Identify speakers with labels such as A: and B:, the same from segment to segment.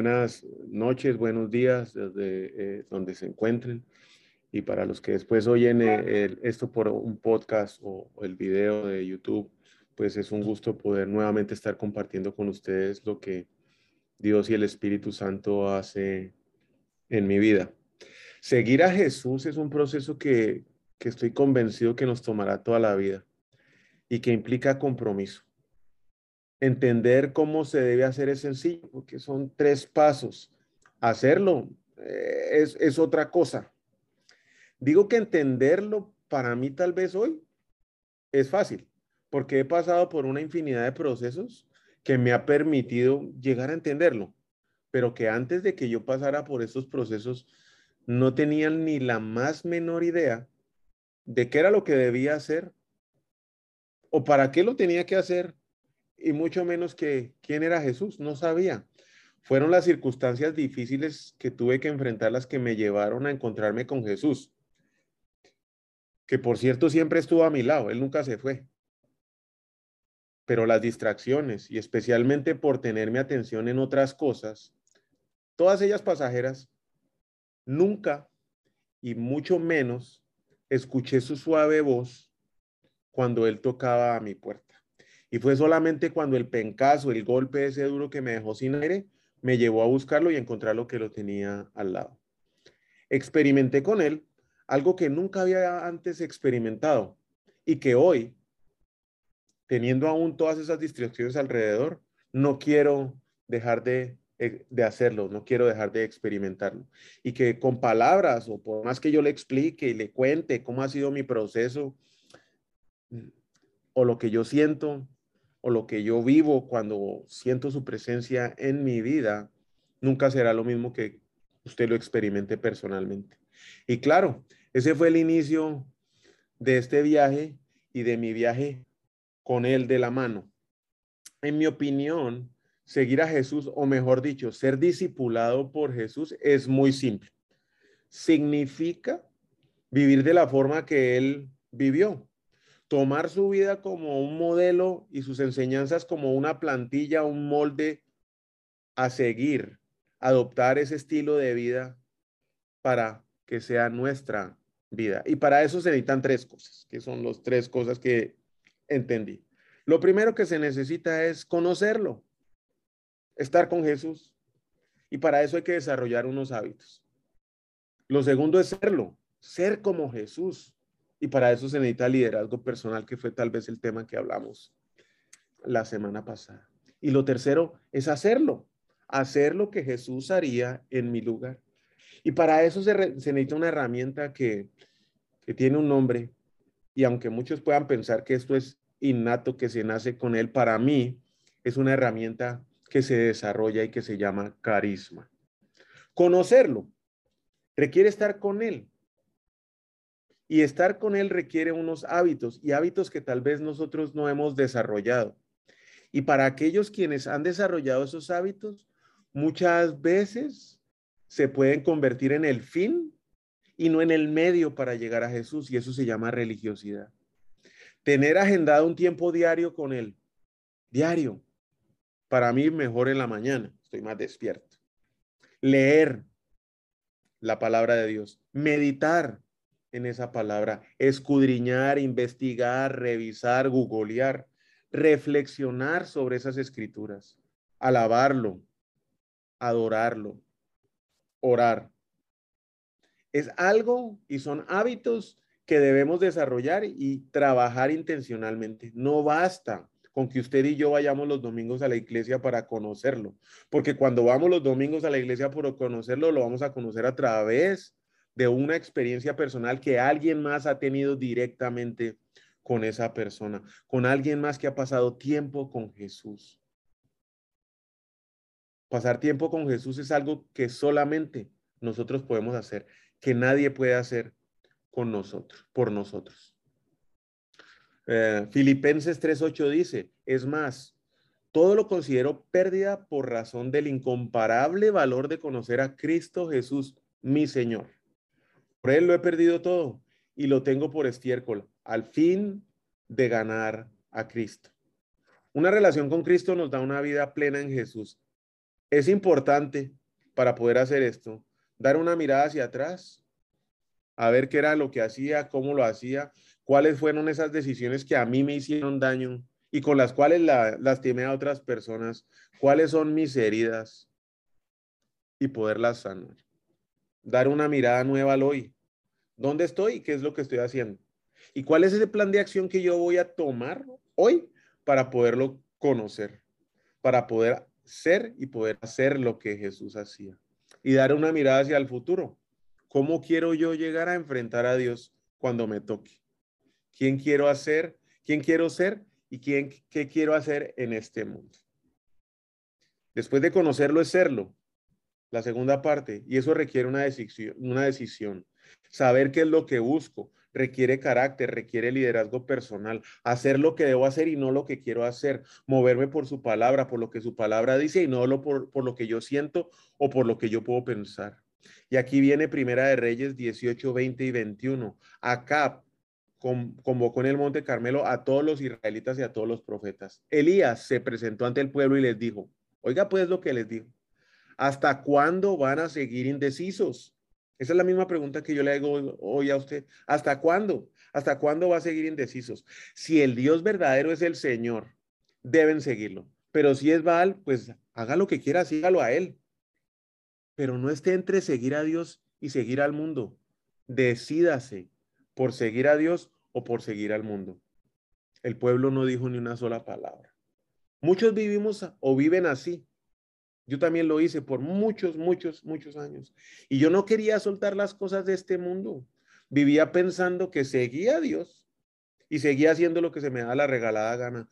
A: Buenas noches, buenos días desde eh, donde se encuentren. Y para los que después oyen eh, esto por un podcast o, el video de YouTube, pues es un gusto poder nuevamente estar compartiendo con ustedes lo que Dios y el Espíritu Santo hace en mi vida. Seguir a Jesús es un proceso que, que estoy convencido que nos tomará toda la vida y que implica compromiso entender cómo se debe hacer es sencillo, porque son tres pasos. Hacerlo eh, es, es otra cosa. Digo que entenderlo para mí tal vez hoy es fácil, porque he pasado por una infinidad de procesos que me ha permitido llegar a entenderlo, pero que antes de que yo pasara por estos procesos no tenían ni la más menor idea de qué era lo que debía hacer o para qué lo tenía que hacer y mucho menos que quién era Jesús, no sabía. Fueron las circunstancias difíciles que tuve que enfrentar las que me llevaron a encontrarme con Jesús, que por cierto siempre estuvo a mi lado, él nunca se fue. Pero las distracciones y especialmente por tener mi atención en otras cosas, todas ellas pasajeras, nunca y mucho menos escuché su suave voz cuando él tocaba a mi puerta. Y fue solamente cuando el pencazo, el golpe ese duro que me dejó sin aire, me llevó a buscarlo y encontrar lo que lo tenía al lado. Experimenté con él algo que nunca había antes experimentado y que hoy, teniendo aún todas esas distracciones alrededor, no quiero dejar de, eh, de hacerlo, no quiero dejar de experimentarlo. Y que con palabras o por más que yo le explique y le cuente cómo ha sido mi proceso mm, o lo que yo siento, o lo que yo vivo cuando siento su presencia en mi vida, nunca será lo mismo que usted lo experimente personalmente. Y claro, ese fue el inicio de este viaje y de mi viaje con él de la mano. En mi opinión, seguir a Jesús, o mejor dicho, ser discipulado por Jesús es muy simple. Significa vivir de la forma que él vivió tomar su vida como un modelo y sus enseñanzas como una plantilla, un molde a seguir, adoptar ese estilo de vida para que sea nuestra vida. Y para eso se necesitan tres cosas, que son las tres cosas que entendí. Lo primero que se necesita es conocerlo, estar con Jesús. Y para eso hay que desarrollar unos hábitos. Lo segundo es serlo, ser como Jesús. Y para eso se necesita liderazgo personal, que fue tal vez el tema que hablamos la semana pasada. Y lo tercero es hacerlo, hacer lo que Jesús haría en mi lugar. Y para eso se, necesita una herramienta que, que tiene un nombre. Y aunque muchos puedan pensar que esto es innato, que se nace con él, para mí es una herramienta que se desarrolla y que se llama carisma. Conocerlo requiere estar con él, y estar con Él requiere unos hábitos y hábitos que tal vez nosotros no hemos desarrollado. Y para aquellos quienes han desarrollado esos hábitos, muchas veces se pueden convertir en el fin y no en el medio para llegar a Jesús. Y eso se llama religiosidad. Tener agendado un tiempo diario con Él. Diario. Para mí mejor en la mañana. Estoy más despierto. Leer la palabra de Dios. Meditar en esa palabra, escudriñar, investigar, revisar, googlear, reflexionar sobre esas escrituras, alabarlo, adorarlo, orar. Es algo y son hábitos que debemos desarrollar y trabajar intencionalmente. No basta con que usted y yo vayamos los domingos a la iglesia para conocerlo, porque cuando vamos los domingos a la iglesia por conocerlo, lo vamos a conocer a través de una experiencia personal que alguien más ha tenido directamente con esa persona, con alguien más que ha pasado tiempo con Jesús. Pasar tiempo con Jesús es algo que solamente nosotros podemos hacer, que nadie puede hacer con nosotros, por nosotros. Eh, Filipenses 3.8 dice, es más, todo lo considero pérdida por razón del incomparable valor de conocer a Cristo Jesús, mi Señor. Por Él lo he perdido todo y lo tengo por estiércol, al fin de ganar a Cristo. Una relación con Cristo nos da una vida plena en Jesús. Es importante para poder hacer esto, dar una mirada hacia atrás, a ver qué era lo que hacía, cómo lo hacía, cuáles fueron esas decisiones que a mí me hicieron daño y con las cuales la, lastimé a otras personas, cuáles son mis heridas y poderlas sanar. Dar una mirada nueva al hoy. ¿Dónde estoy y qué es lo que estoy haciendo? ¿Y cuál es ese plan de acción que yo voy a tomar hoy para poderlo conocer? Para poder ser y poder hacer lo que Jesús hacía. Y dar una mirada hacia el futuro. ¿Cómo quiero yo llegar a enfrentar a Dios cuando me toque? quién quiero hacer, quién quiero ser y quién, qué quiero hacer en este mundo. Después de conocerlo es serlo, la segunda parte, y eso requiere una decisión, una decisión. Saber qué es lo que busco, requiere carácter, requiere liderazgo personal, hacer lo que debo hacer y no lo que quiero hacer, moverme por su palabra, por lo que su palabra dice y no lo por, por lo que yo siento o por lo que yo puedo pensar. Y aquí viene Primera de Reyes 18, 20 y 21. Acá convocó en el Monte Carmelo a todos los israelitas y a todos los profetas. Elías se presentó ante el pueblo y les dijo, oiga pues lo que les dijo, ¿hasta cuándo van a seguir indecisos? Esa es la misma pregunta que yo le hago hoy a usted. ¿Hasta cuándo? ¿Hasta cuándo va a seguir indecisos? Si el Dios verdadero es el Señor, deben seguirlo. Pero si es Baal, pues haga lo que quiera, sígalo a él. Pero no esté entre seguir a Dios y seguir al mundo. Decídase por seguir a Dios o por seguir al mundo. El pueblo no dijo ni una sola palabra. Muchos vivimos o viven así. Yo también lo hice por muchos, muchos, muchos años. Y yo no quería soltar las cosas de este mundo. Vivía pensando que seguía a Dios y seguía haciendo lo que se me da la regalada gana.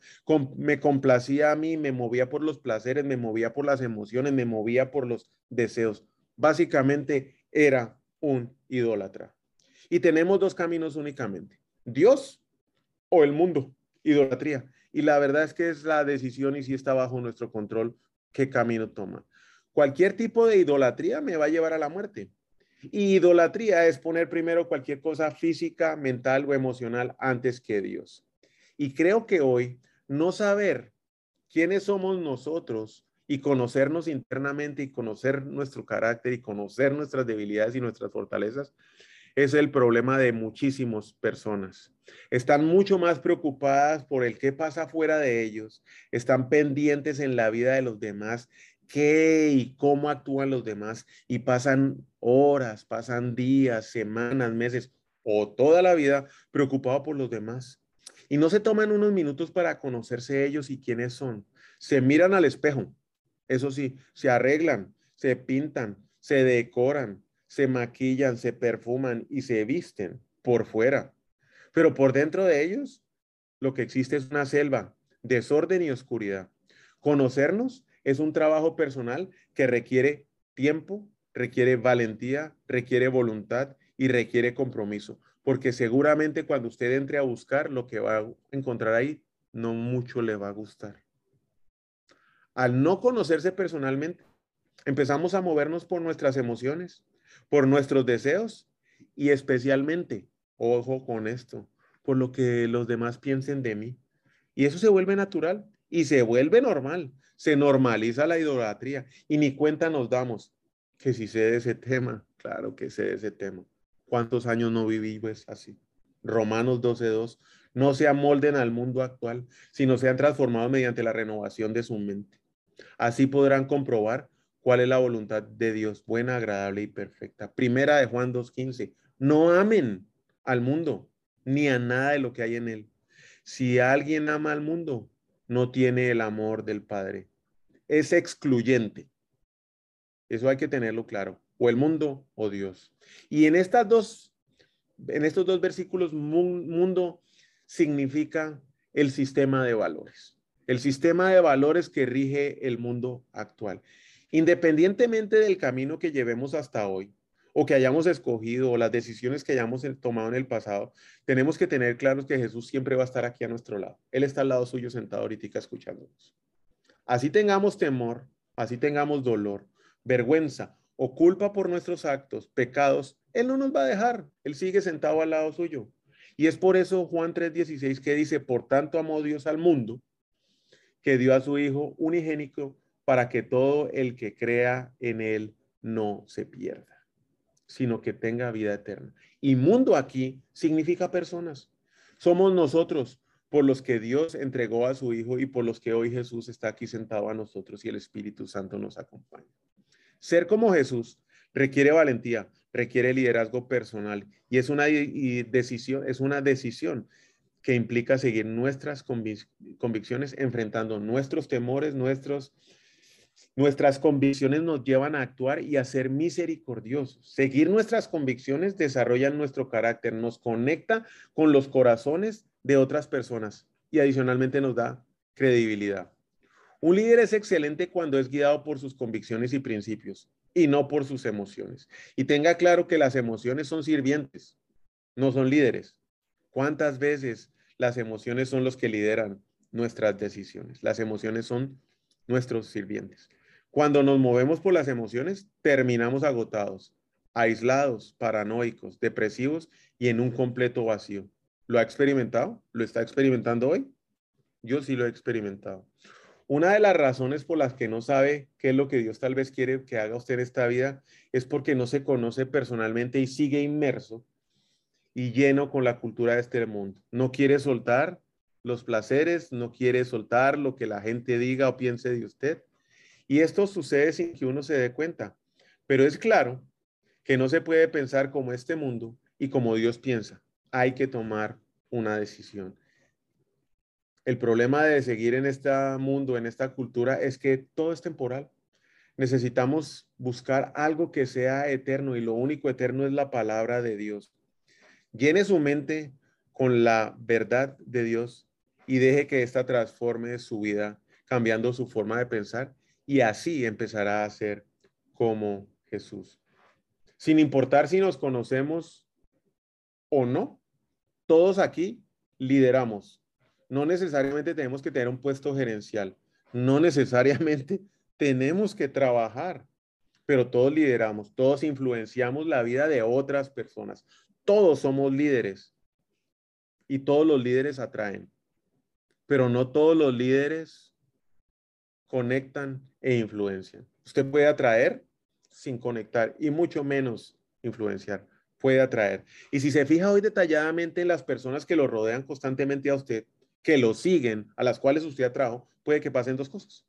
A: me complacía a mí, me movía por los placeres, me movía por las emociones, me movía por los deseos. Básicamente era un idólatra. Y tenemos dos caminos únicamente, Dios o el mundo, idolatría. Y la verdad es que es la decisión y si está bajo nuestro control qué camino toma. Cualquier tipo de idolatría me va a llevar a la muerte. Y idolatría es poner primero cualquier cosa física, mental o emocional antes que Dios. Y creo que hoy no saber quiénes somos nosotros y conocernos internamente y conocer nuestro carácter y conocer nuestras debilidades y nuestras fortalezas es el problema de muchísimas personas. Están mucho más preocupadas por el qué pasa fuera de ellos, están pendientes en la vida de los demás, qué y cómo actúan los demás y pasan horas, pasan días, semanas, meses o toda la vida preocupados por los demás. Y no se toman unos minutos para conocerse ellos y quiénes son. Se miran al espejo, eso sí, se arreglan, se pintan, se decoran, se maquillan, se perfuman y se visten por fuera. Pero por dentro de ellos, lo que existe es una selva, desorden y oscuridad. Conocernos es un trabajo personal que requiere tiempo, requiere valentía, requiere voluntad y requiere compromiso, porque seguramente cuando usted entre a buscar lo que va a encontrar ahí, no mucho le va a gustar. Al no conocerse personalmente, empezamos a movernos por nuestras emociones, por nuestros deseos y especialmente, ojo con esto, por lo que los demás piensen de mí. Y eso se vuelve natural y se vuelve normal. Se normaliza la idolatría y ni cuenta nos damos que si sé de ese tema, claro que sé de ese tema. ¿Cuántos años no viví pues así? Romanos 12.2, no se amolden al mundo actual, sino sean transformados mediante la renovación de su mente. Así podrán comprobar cuál es la voluntad de Dios, buena, agradable y perfecta. Primera de Juan 2.15, no amen al mundo ni a nada de lo que hay en él. Si alguien ama al mundo, no tiene el amor del Padre. Es excluyente. Eso hay que tenerlo claro. O el mundo o Dios. Y en estas dos, en estos dos versículos, mundo significa el sistema de valores. El sistema de valores que rige el mundo actual. Independientemente del camino que llevemos hasta hoy, o que hayamos escogido, o las decisiones que hayamos tomado en el pasado, tenemos que tener claros que Jesús siempre va a estar aquí a nuestro lado. Él está al lado suyo sentado ahorita escuchándonos. Así tengamos temor, así tengamos dolor, vergüenza o culpa por nuestros actos, pecados, Él no nos va a dejar. Él sigue sentado al lado suyo. Y es por eso Juan 3:16 que dice, por tanto amó Dios al mundo, que dio a su Hijo unigénico para que todo el que crea en Él no se pierda, sino que tenga vida eterna. Y mundo aquí significa personas. Somos nosotros por los que Dios entregó a su Hijo y por los que hoy Jesús está aquí sentado a nosotros y el Espíritu Santo nos acompaña. Ser como Jesús requiere valentía, requiere liderazgo personal y es una decisión, es una decisión que implica seguir nuestras convicciones, enfrentando nuestros temores, nuestros, nuestras convicciones nos llevan a actuar y a ser misericordiosos. Seguir nuestras convicciones desarrolla nuestro carácter, nos conecta con los corazones de otras personas y adicionalmente nos da credibilidad. Un líder es excelente cuando es guiado por sus convicciones y principios y no por sus emociones. Y tenga claro que las emociones son sirvientes, no son líderes. ¿Cuántas veces las emociones son los que lideran nuestras decisiones? Las emociones son nuestros sirvientes. Cuando nos movemos por las emociones, terminamos agotados, aislados, paranoicos, depresivos y en un completo vacío. ¿Lo ha experimentado? ¿Lo está experimentando hoy? Yo sí lo he experimentado. Una de las razones por las que no sabe qué es lo que Dios tal vez quiere que haga usted en esta vida es porque no se conoce personalmente y sigue inmerso y lleno con la cultura de este mundo. No quiere soltar los placeres, no quiere soltar lo que la gente diga o piense de usted. Y esto sucede sin que uno se dé cuenta. Pero es claro que no se puede pensar como este mundo y como Dios piensa. Hay que tomar una decisión. El problema de seguir en este mundo, en esta cultura, es que todo es temporal. Necesitamos buscar algo que sea eterno y lo único eterno es la palabra de Dios. Llene su mente con la verdad de Dios y deje que ésta transforme su vida, cambiando su forma de pensar y así empezará a ser como Jesús. Sin importar si nos conocemos o no, todos aquí lideramos no necesariamente tenemos que tener un puesto gerencial, no necesariamente tenemos que trabajar, pero todos lideramos, todos influenciamos la vida de otras personas, todos somos líderes y todos los líderes atraen, pero no todos los líderes conectan e influencian. Usted puede atraer sin conectar y mucho menos influenciar. Puede atraer. Y si se fija hoy detalladamente en las personas que lo rodean constantemente a usted, que lo siguen, a las cuales usted atrajo, puede que pasen dos cosas.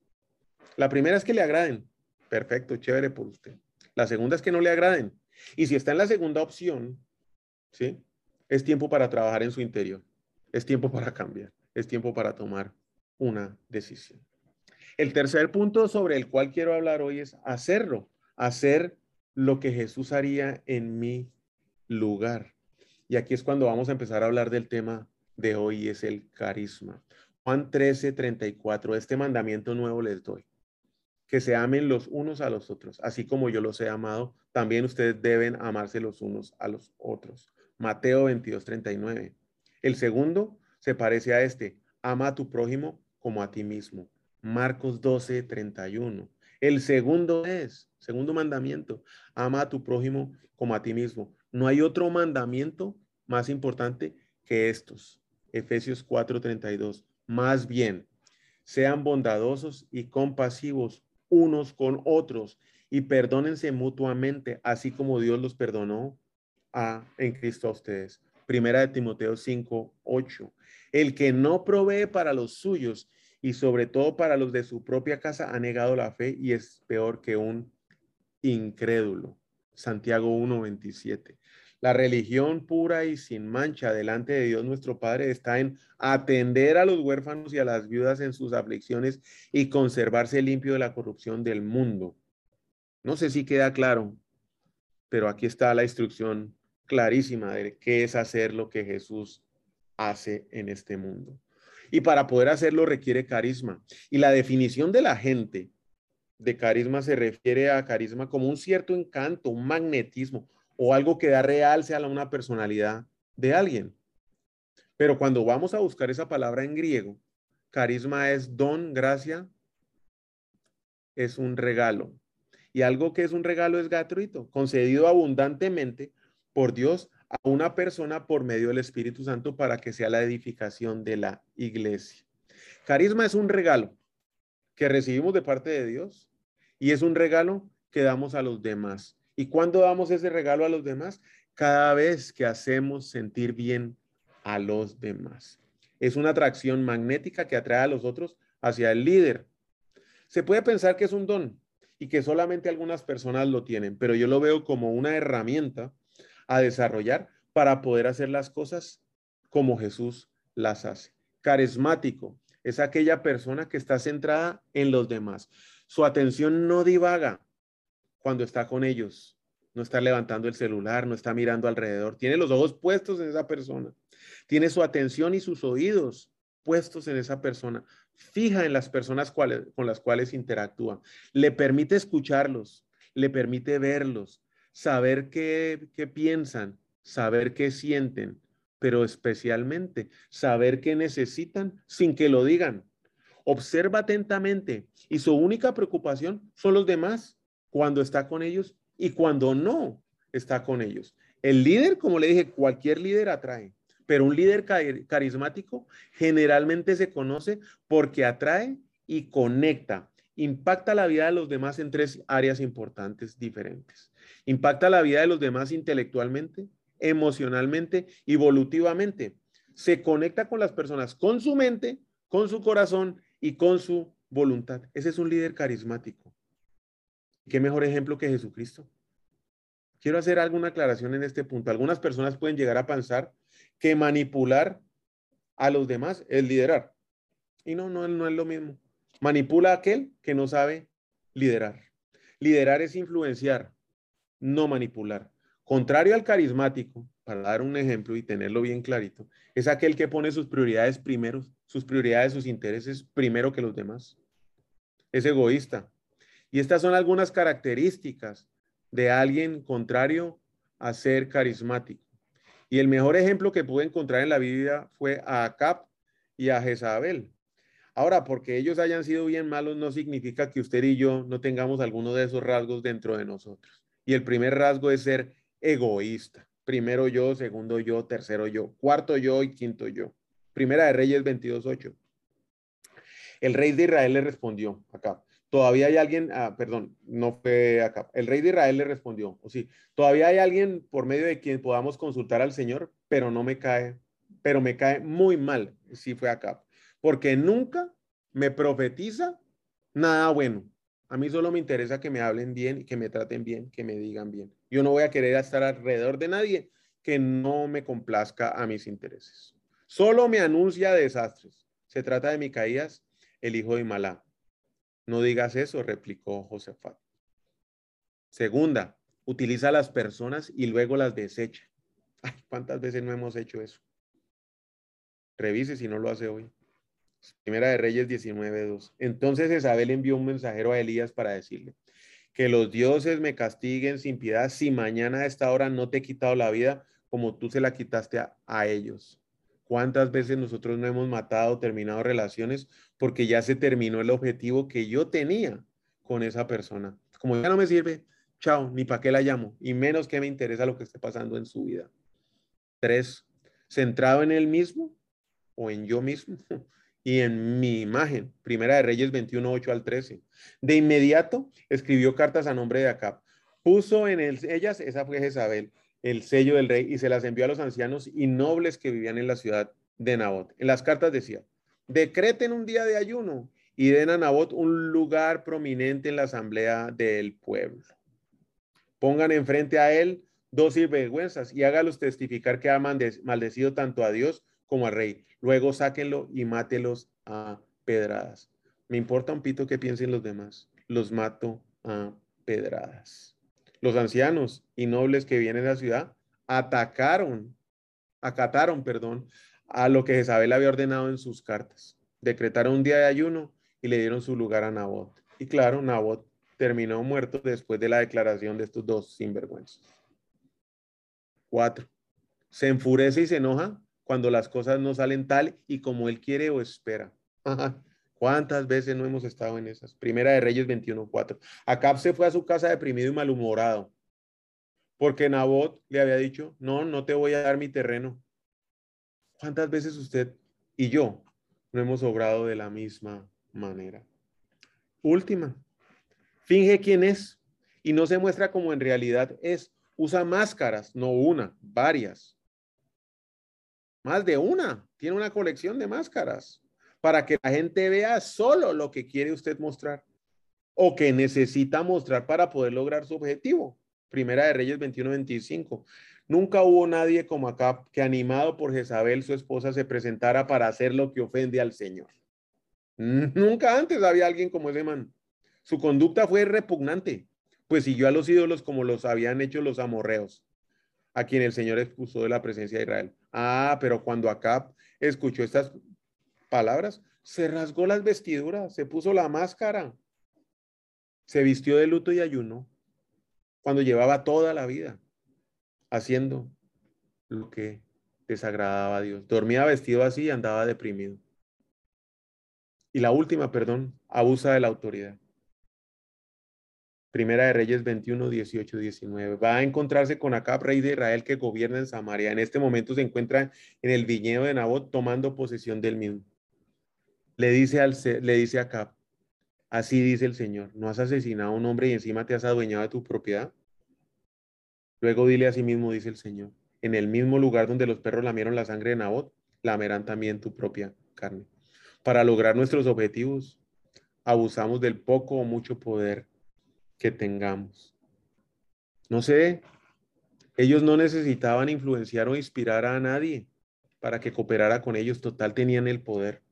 A: La primera es que le agraden. Perfecto, chévere por usted. La segunda es que no le agraden. Y si está en la segunda opción, ¿sí? Es tiempo para trabajar en su interior. Es tiempo para cambiar. Es tiempo para tomar una decisión. El tercer punto sobre el cual quiero hablar hoy es hacerlo. Hacer lo que Jesús haría en mi lugar. Y aquí es cuando vamos a empezar a hablar del tema de hoy es el carisma. Juan 13, 34, este mandamiento nuevo les doy, que se amen los unos a los otros, así como yo los he amado, también ustedes deben amarse los unos a los otros. Mateo 22, 39. El segundo se parece a este, ama a tu prójimo como a ti mismo. Marcos 12, 31. El segundo es, segundo mandamiento, ama a tu prójimo como a ti mismo. No hay otro mandamiento más importante que estos. Efesios 4:32. Más bien, sean bondadosos y compasivos unos con otros y perdónense mutuamente, así como Dios los perdonó a, en Cristo a ustedes. Primera de Timoteo 5, 8. El que no provee para los suyos y sobre todo para los de su propia casa ha negado la fe y es peor que un incrédulo. Santiago 1, 27. La religión pura y sin mancha delante de Dios nuestro Padre está en atender a los huérfanos y a las viudas en sus aflicciones y conservarse limpio de la corrupción del mundo. No sé si queda claro, pero aquí está la instrucción clarísima de qué es hacer lo que Jesús hace en este mundo. Y para poder hacerlo requiere carisma. Y la definición de la gente de carisma se refiere a carisma como un cierto encanto, un magnetismo o algo que da realce a una personalidad de alguien. Pero cuando vamos a buscar esa palabra en griego, carisma es don, gracia, es un regalo. Y algo que es un regalo es gratuito, concedido abundantemente por Dios a una persona por medio del Espíritu Santo para que sea la edificación de la iglesia. Carisma es un regalo que recibimos de parte de Dios y es un regalo que damos a los demás. ¿Y cuándo damos ese regalo a los demás? Cada vez que hacemos sentir bien a los demás. Es una atracción magnética que atrae a los otros hacia el líder. Se puede pensar que es un don y que solamente algunas personas lo tienen, pero yo lo veo como una herramienta a desarrollar para poder hacer las cosas como Jesús las hace. Carismático es aquella persona que está centrada en los demás. Su atención no divaga, cuando está con ellos. No está levantando el celular, no está mirando alrededor. Tiene los ojos puestos en esa persona. Tiene su atención y sus oídos puestos en esa persona. Fija en las personas con las cuales interactúa. Le permite escucharlos, le permite verlos, saber qué, qué piensan, saber qué sienten, pero especialmente saber qué necesitan sin que lo digan. Observa atentamente y su única preocupación son los demás cuando está con ellos y cuando no está con ellos. El líder, como le dije, cualquier líder atrae, pero un líder carismático generalmente se conoce porque atrae y conecta. Impacta la vida de los demás en tres áreas importantes diferentes. Impacta la vida de los demás intelectualmente, emocionalmente y evolutivamente. Se conecta con las personas con su mente, con su corazón y con su voluntad. Ese es un líder carismático. ¿Qué mejor ejemplo que Jesucristo? Quiero hacer alguna aclaración en este punto. Algunas personas pueden llegar a pensar que manipular a los demás es liderar. Y no, no, no es lo mismo. Manipula a aquel que no sabe liderar. Liderar es influenciar, no manipular. Contrario al carismático, para dar un ejemplo y tenerlo bien clarito, es aquel que pone sus prioridades primero, sus prioridades, sus intereses primero que los demás. Es egoísta, y estas son algunas características de alguien contrario a ser carismático. Y el mejor ejemplo que pude encontrar en la Biblia fue a Acab y a Jezabel. Ahora, porque ellos hayan sido bien malos no significa que usted y yo no tengamos alguno de esos rasgos dentro de nosotros. Y el primer rasgo es ser egoísta. Primero yo, segundo yo, tercero yo, cuarto yo y quinto yo. Primera de Reyes 22.8. El rey de Israel le respondió acá, todavía hay alguien, ah, perdón, no fue acá, el rey de Israel le respondió, o sí, todavía hay alguien por medio de quien podamos consultar al Señor, pero no me cae, pero me cae muy mal, sí fue acá, porque nunca me profetiza nada bueno. A mí solo me interesa que me hablen bien que me traten bien, que me digan bien. Yo no voy a querer estar alrededor de nadie que no me complazca a mis intereses. Solo me anuncia desastres. Se trata de Micaías, el hijo de Malá. No digas eso, replicó Josafat. Segunda, utiliza a las personas y luego las desecha. Ay, ¿cuántas veces no hemos hecho eso? Revise si no lo hace hoy. Primera de Reyes 19.2. Entonces Isabel envió un mensajero a Elías para decirle, que los dioses me castiguen sin piedad si mañana a esta hora no te he quitado la vida como tú se la quitaste a, ellos. ¿Cuántas veces nosotros no hemos matado, terminado relaciones porque ya se terminó el objetivo que yo tenía con esa persona? Como ya no me sirve, chao, ni para qué la llamo, y menos que me interesa lo que esté pasando en su vida. Tres, centrado en él mismo o en yo mismo y en mi imagen. Primera de Reyes 21, 8 al 13. De inmediato escribió cartas a nombre de Acab. Puso en ellas, esa fue Jezabel, el sello del rey y se las envió a los ancianos y nobles que vivían en la ciudad de Nabot. En las cartas decía, decreten un día de ayuno y den a Nabot un lugar prominente en la asamblea del pueblo. Pongan enfrente a él dos vergüenzas y hágalos testificar que ha maldecido tanto a Dios como al rey. Luego sáquenlo y mátelos a pedradas. Me importa un pito que piensen los demás. Los mato a pedradas los ancianos y nobles que vienen a la ciudad atacaron, acataron, perdón, a lo que Jezabel había ordenado en sus cartas. Decretaron un día de ayuno y le dieron su lugar a Nabot. Y claro, Nabot terminó muerto después de la declaración de estos dos sinvergüenzas. Cuatro, se enfurece y se enoja cuando las cosas no salen tal y como él quiere o espera. ¿Cuántas veces no hemos estado en esas? Primera de Reyes 21.4. Acab se fue a su casa deprimido y malhumorado porque Nabot le había dicho, no, no te voy a dar mi terreno. ¿Cuántas veces usted y yo no hemos obrado de la misma manera? Última, finge quién es y no se muestra como en realidad es. Usa máscaras, no una, varias. Más de una. Tiene una colección de máscaras para que la gente vea solo lo que quiere usted mostrar o que necesita mostrar para poder lograr su objetivo. Primera de Reyes 21-25. Nunca hubo nadie como acá que animado por Jezabel, su esposa, se presentara para hacer lo que ofende al Señor. Nunca antes había alguien como ese man. Su conducta fue repugnante, pues siguió a los ídolos como los habían hecho los amorreos, a quien el Señor expulsó de la presencia de Israel. Ah, pero cuando Acab escuchó estas palabras, se rasgó las vestiduras, se puso la máscara, se vistió de luto y ayunó cuando llevaba toda la vida haciendo lo que desagradaba a Dios. Dormía vestido así y andaba deprimido. Y la última, perdón, abusa de la autoridad. Primera de Reyes 21, 18, 19. Va a encontrarse con Acab, rey de Israel, que gobierna en Samaria. En este momento se encuentra en el viñedo de Nabot tomando posesión del mismo. Le dice, al, le dice Acab, así dice el Señor, ¿no has asesinado a un hombre y encima te has adueñado de tu propiedad? Luego dile a sí mismo, dice el Señor, en el mismo lugar donde los perros lamieron la sangre de Nabot, lamerán también tu propia carne. Para lograr nuestros objetivos, abusamos del poco o mucho poder que tengamos. No sé, ellos no necesitaban influenciar o inspirar a nadie para que cooperara con ellos, total tenían el poder.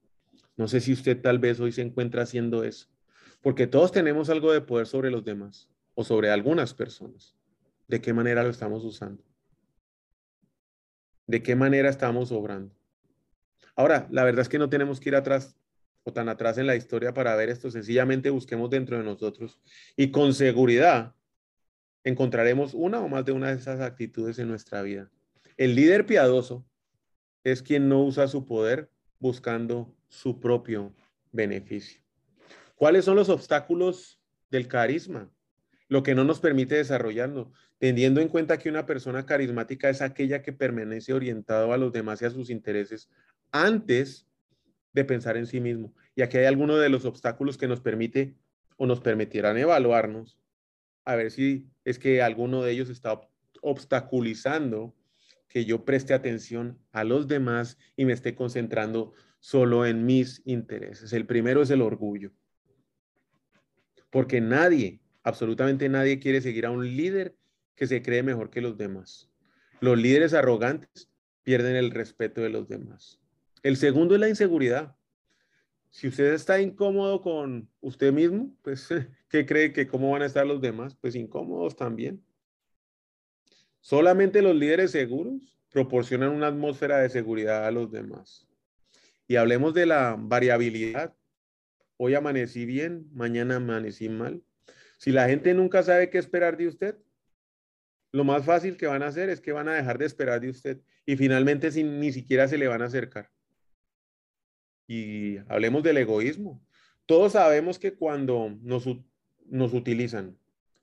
A: No sé si usted tal vez hoy se encuentra haciendo eso, porque todos tenemos algo de poder sobre los demás o sobre algunas personas de qué manera lo estamos usando. De qué manera estamos obrando. Ahora, la verdad es que no tenemos que ir atrás o tan atrás en la historia para ver esto. Sencillamente busquemos dentro de nosotros y con seguridad encontraremos una o más de una de esas actitudes en nuestra vida. El líder piadoso es quien no usa su poder buscando su propio beneficio. ¿Cuáles son los obstáculos del carisma? Lo que no nos permite desarrollarnos teniendo en cuenta que una persona carismática es aquella que permanece orientado a los demás y a sus intereses antes de pensar en sí mismo. Y aquí hay algunos de los obstáculos que nos permite o nos permitirán evaluarnos, a ver si es que alguno de ellos está obstaculizando que yo preste atención a los demás y me esté concentrando solo en mis intereses. El primero es el orgullo. Porque nadie, absolutamente nadie quiere seguir a un líder que se cree mejor que los demás. Los líderes arrogantes pierden el respeto de los demás. El segundo es la inseguridad. Si usted está incómodo con usted mismo, pues, ¿qué cree que cómo van a estar los demás? Pues incómodos también. Solamente los líderes seguros proporcionan una atmósfera de seguridad a los demás. Y hablemos de la variabilidad. Hoy amanecí bien, mañana amanecí mal. Si la gente nunca sabe qué esperar de usted, lo más fácil que van a hacer es que van a dejar de esperar de usted y finalmente ni siquiera se le van a acercar. Y hablemos del egoísmo. Todos sabemos que cuando nos, nos utilizan,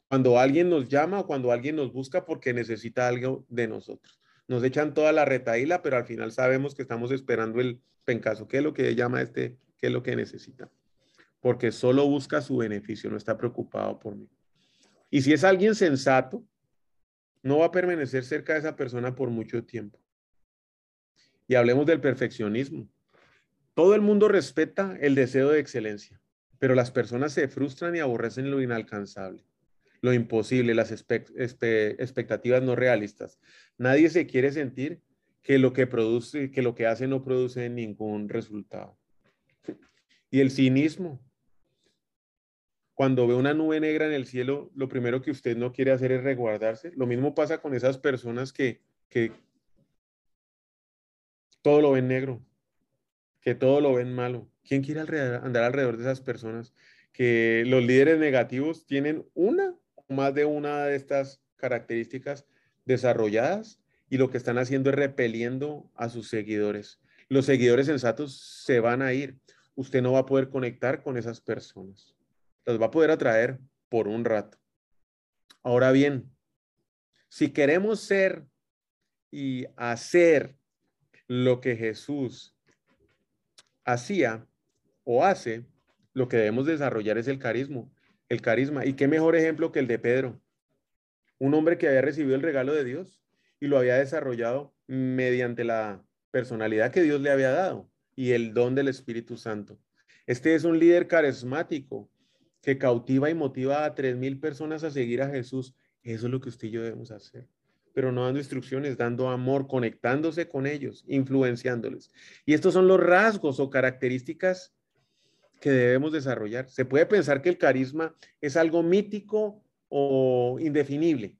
A: cuando alguien nos llama o cuando alguien nos busca porque necesita algo de nosotros, nos echan toda la retaíla, pero al final sabemos que estamos esperando el pencaso. ¿Qué es lo que llama este? ¿Qué es lo que necesita? Porque solo busca su beneficio, no está preocupado por mí. Y si es alguien sensato, no va a permanecer cerca de esa persona por mucho tiempo. Y hablemos del perfeccionismo. Todo el mundo respeta el deseo de excelencia, pero las personas se frustran y aborrecen lo inalcanzable, lo imposible, las expectativas no realistas. Nadie se quiere sentir que lo que produce, que lo que hace no produce ningún resultado. Y el cinismo, cuando ve una nube negra en el cielo, lo primero que usted no quiere hacer es reguardarse. Lo mismo pasa con esas personas que, que todo lo ven negro, que todo lo ven malo. ¿Quién quiere andar alrededor de esas personas que los líderes negativos tienen una o más de una de estas características desarrolladas y lo que están haciendo es repeliendo a sus seguidores. Los seguidores sensatos se van a ir. Usted no va a poder conectar con esas personas. Las va a poder atraer por un rato. Ahora bien, si queremos ser y hacer lo que Jesús hacía o hace, lo que debemos desarrollar es el carisma, el carisma. ¿Y qué mejor ejemplo que el de Pedro? Un hombre que había recibido el regalo de Dios y lo había desarrollado mediante la personalidad que Dios le había dado y el don del Espíritu Santo. Este es un líder carismático que cautiva y motiva a tres mil personas a seguir a Jesús. Eso es lo que usted y yo debemos hacer. Pero no dando instrucciones, dando amor, conectándose con ellos, influenciándoles. Y estos son los rasgos o características que debemos desarrollar. Se puede pensar que el carisma es algo mítico o indefinible,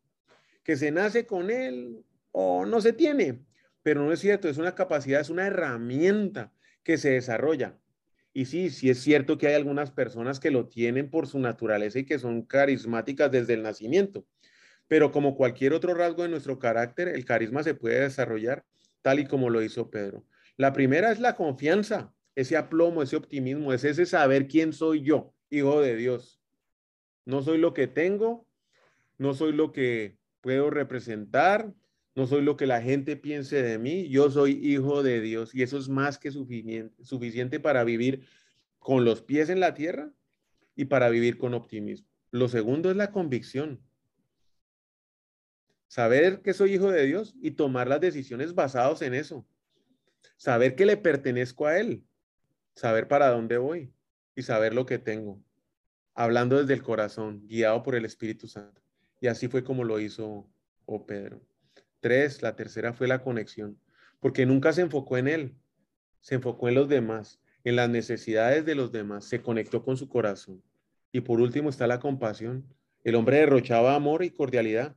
A: que se nace con él o no se tiene, pero no es cierto, es una capacidad, es una herramienta que se desarrolla. Y sí, sí es cierto que hay algunas personas que lo tienen por su naturaleza y que son carismáticas desde el nacimiento, pero como cualquier otro rasgo de nuestro carácter, el carisma se puede desarrollar tal y como lo hizo Pedro. La primera es la confianza ese aplomo, ese optimismo, es ese saber quién soy yo, hijo de Dios. No soy lo que tengo, no soy lo que puedo representar, no soy lo que la gente piense de mí, yo soy hijo de Dios y eso es más que suficiente, suficiente para vivir con los pies en la tierra y para vivir con optimismo. Lo segundo es la convicción. Saber que soy hijo de Dios y tomar las decisiones basadas en eso. Saber que le pertenezco a Él saber para dónde voy y saber lo que tengo, hablando desde el corazón, guiado por el Espíritu Santo. Y así fue como lo hizo oh Pedro. Tres, la tercera fue la conexión, porque nunca se enfocó en él, se enfocó en los demás, en las necesidades de los demás, se conectó con su corazón. Y por último está la compasión. El hombre derrochaba amor y cordialidad.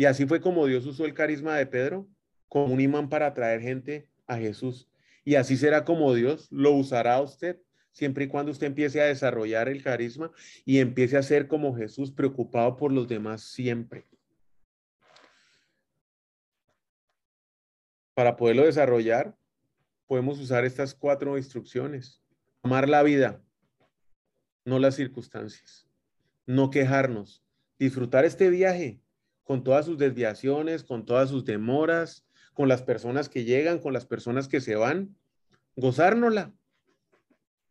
A: Y así fue como Dios usó el carisma de Pedro como un imán para atraer gente a Jesús. Y así será como Dios lo usará a usted, siempre y cuando usted empiece a desarrollar el carisma y empiece a ser como Jesús, preocupado por los demás siempre. Para poderlo desarrollar, podemos usar estas cuatro instrucciones. Amar la vida, no las circunstancias. No quejarnos. Disfrutar este viaje con todas sus desviaciones, con todas sus demoras, con las personas que llegan, con las personas que se van, gozárnosla,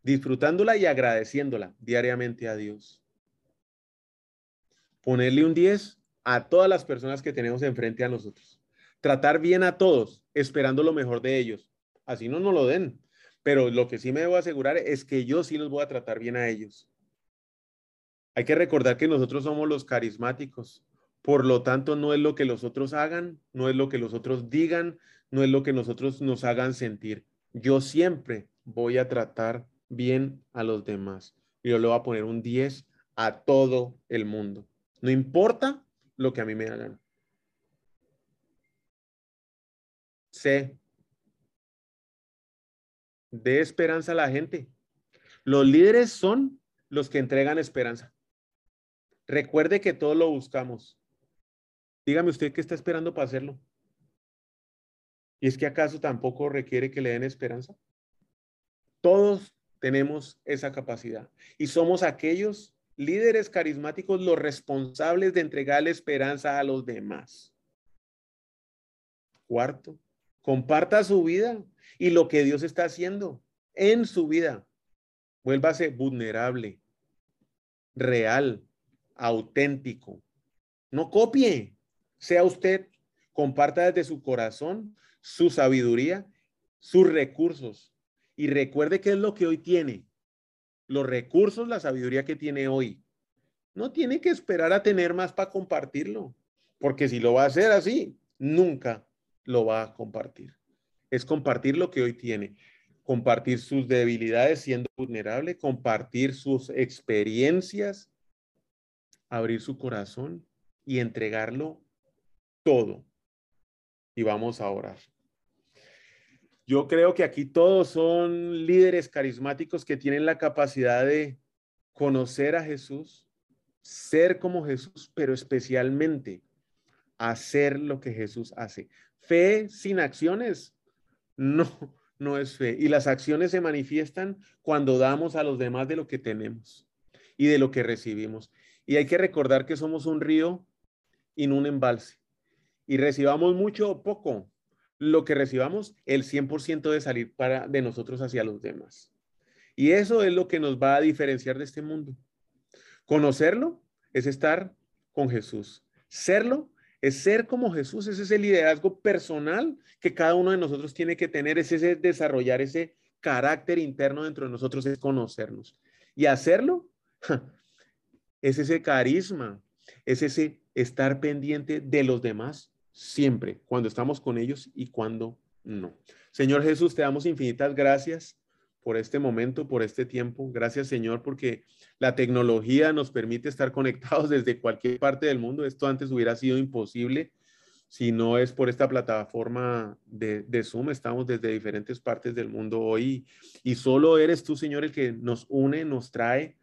A: disfrutándola y agradeciéndola diariamente a Dios. Ponerle un 10 a todas las personas que tenemos enfrente a nosotros. Tratar bien a todos, esperando lo mejor de ellos. Así no nos lo den. Pero lo que sí me debo asegurar es que yo sí los voy a tratar bien a ellos. Hay que recordar que nosotros somos los carismáticos. Por lo tanto, no es lo que los otros hagan, no es lo que los otros digan, no es lo que nosotros nos hagan sentir. Yo siempre voy a tratar bien a los demás. Yo le voy a poner un 10 a todo el mundo. No importa lo que a mí me hagan. C. De esperanza a la gente. Los líderes son los que entregan esperanza. Recuerde que todos lo buscamos. Dígame usted qué está esperando para hacerlo. ¿Y es que acaso tampoco requiere que le den esperanza? Todos tenemos esa capacidad y somos aquellos líderes carismáticos los responsables de entregarle esperanza a los demás. Cuarto, comparta su vida y lo que Dios está haciendo en su vida. Vuélvase vulnerable, real, auténtico. No copie, sea usted, comparta desde su corazón su sabiduría, sus recursos. Y recuerde qué es lo que hoy tiene. Los recursos, la sabiduría que tiene hoy. No tiene que esperar a tener más para compartirlo. Porque si lo va a hacer así, nunca lo va a compartir. Es compartir lo que hoy tiene. Compartir sus debilidades siendo vulnerable, compartir sus experiencias, abrir su corazón y entregarlo todo. Y vamos a orar. Yo creo que aquí todos son líderes carismáticos que tienen la capacidad de conocer a Jesús, ser como Jesús, pero especialmente hacer lo que Jesús hace. Fe sin acciones no, no es fe. Y las acciones se manifiestan cuando damos a los demás de lo que tenemos y de lo que recibimos. Y hay que recordar que somos un río y no un embalse. Y recibamos mucho o poco, lo que recibamos, el 100% de salir para, de nosotros hacia los demás. Y eso es lo que nos va a diferenciar de este mundo. Conocerlo es estar con Jesús. Serlo es ser como Jesús, es ese liderazgo personal que cada uno de nosotros tiene que tener, es ese desarrollar ese carácter interno dentro de nosotros, es conocernos. Y hacerlo es ese carisma, es ese estar pendiente de los demás siempre, cuando estamos con ellos y cuando no. Señor Jesús, te damos infinitas gracias por este momento, por este tiempo. Gracias, Señor, porque la tecnología nos permite estar conectados desde cualquier parte del mundo. Esto antes hubiera sido imposible si no es por esta plataforma de, de, Zoom. Estamos desde diferentes partes del mundo hoy y solo eres tú, Señor, el que nos une, nos trae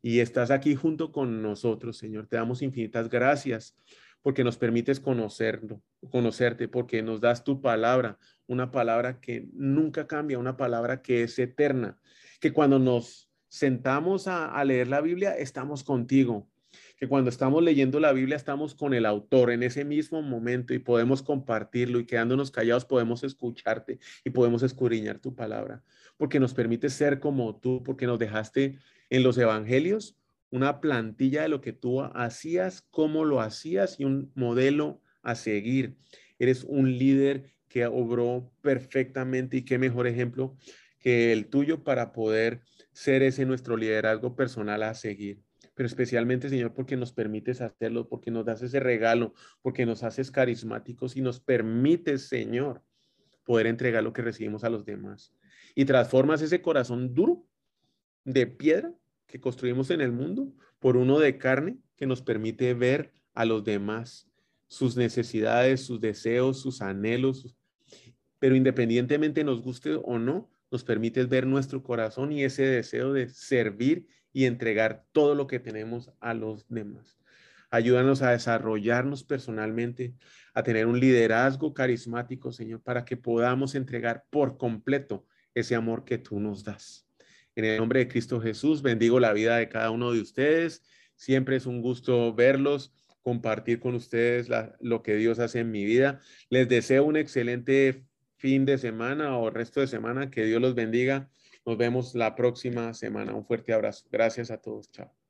A: y estás aquí junto con nosotros, Señor. Te damos infinitas gracias porque nos permites conocerlo, conocerte, porque nos das tu palabra, una palabra que nunca cambia, una palabra que es eterna, que cuando nos sentamos a, leer la Biblia, estamos contigo, que cuando estamos leyendo la Biblia estamos con el autor en ese mismo momento y podemos compartirlo y quedándonos callados podemos escucharte y podemos escudriñar tu palabra, porque nos permite ser como tú, porque nos dejaste en los evangelios una plantilla de lo que tú hacías, cómo lo hacías y un modelo a seguir. Eres un líder que obró perfectamente y qué mejor ejemplo que el tuyo para poder ser ese nuestro liderazgo personal a seguir. Pero especialmente, Señor, porque nos permites hacerlo, porque nos das ese regalo, porque nos haces carismáticos y nos permites, Señor, poder entregar lo que recibimos a los demás. Y transformas ese corazón duro de piedra que construimos en el mundo por uno de carne que nos permite ver a los demás, sus necesidades, sus deseos, sus anhelos, pero independientemente nos guste o no, nos permite ver nuestro corazón y ese deseo de servir y entregar todo lo que tenemos a los demás. Ayúdanos a desarrollarnos personalmente, a tener un liderazgo carismático, Señor, para que podamos entregar por completo ese amor que tú nos das. En el nombre de Cristo Jesús, bendigo la vida de cada uno de ustedes. Siempre es un gusto verlos, compartir con ustedes lo que Dios hace en mi vida. Les deseo un excelente fin de semana o resto de semana. Que Dios los bendiga. Nos vemos la próxima semana. Un fuerte abrazo. Gracias a todos. Chao.